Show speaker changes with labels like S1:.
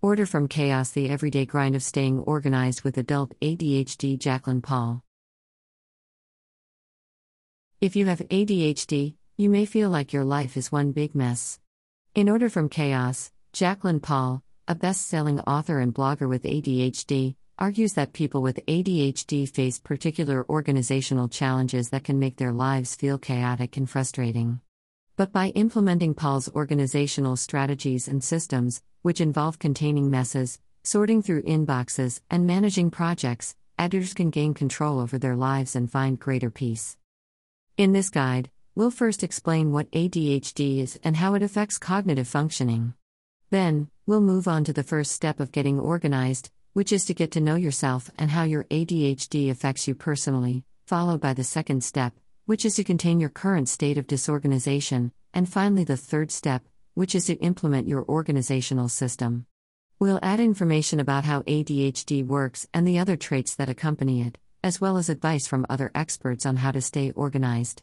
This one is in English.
S1: Order from Chaos The Everyday Grind of Staying Organized with Adult ADHD Jaclyn Paul. If you have ADHD, you may feel like your life is one big mess. In Order from Chaos, Jaclyn Paul, a best selling author and blogger with ADHD, argues that people with ADHD face particular organizational challenges that can make their lives feel chaotic and frustrating. But by implementing Paul's organizational strategies and systems, which involve containing messes, sorting through inboxes, and managing projects, editors can gain control over their lives and find greater peace. In this guide, we'll first explain what ADHD is and how it affects cognitive functioning. Then, we'll move on to the first step of getting organized, which is to get to know yourself and how your ADHD affects you personally, followed by the second step, which is to contain your current state of disorganization, and finally the third step, which is to implement your organizational system. We'll add information about how ADHD works and the other traits that accompany it, as well as advice from other experts on how to stay organized.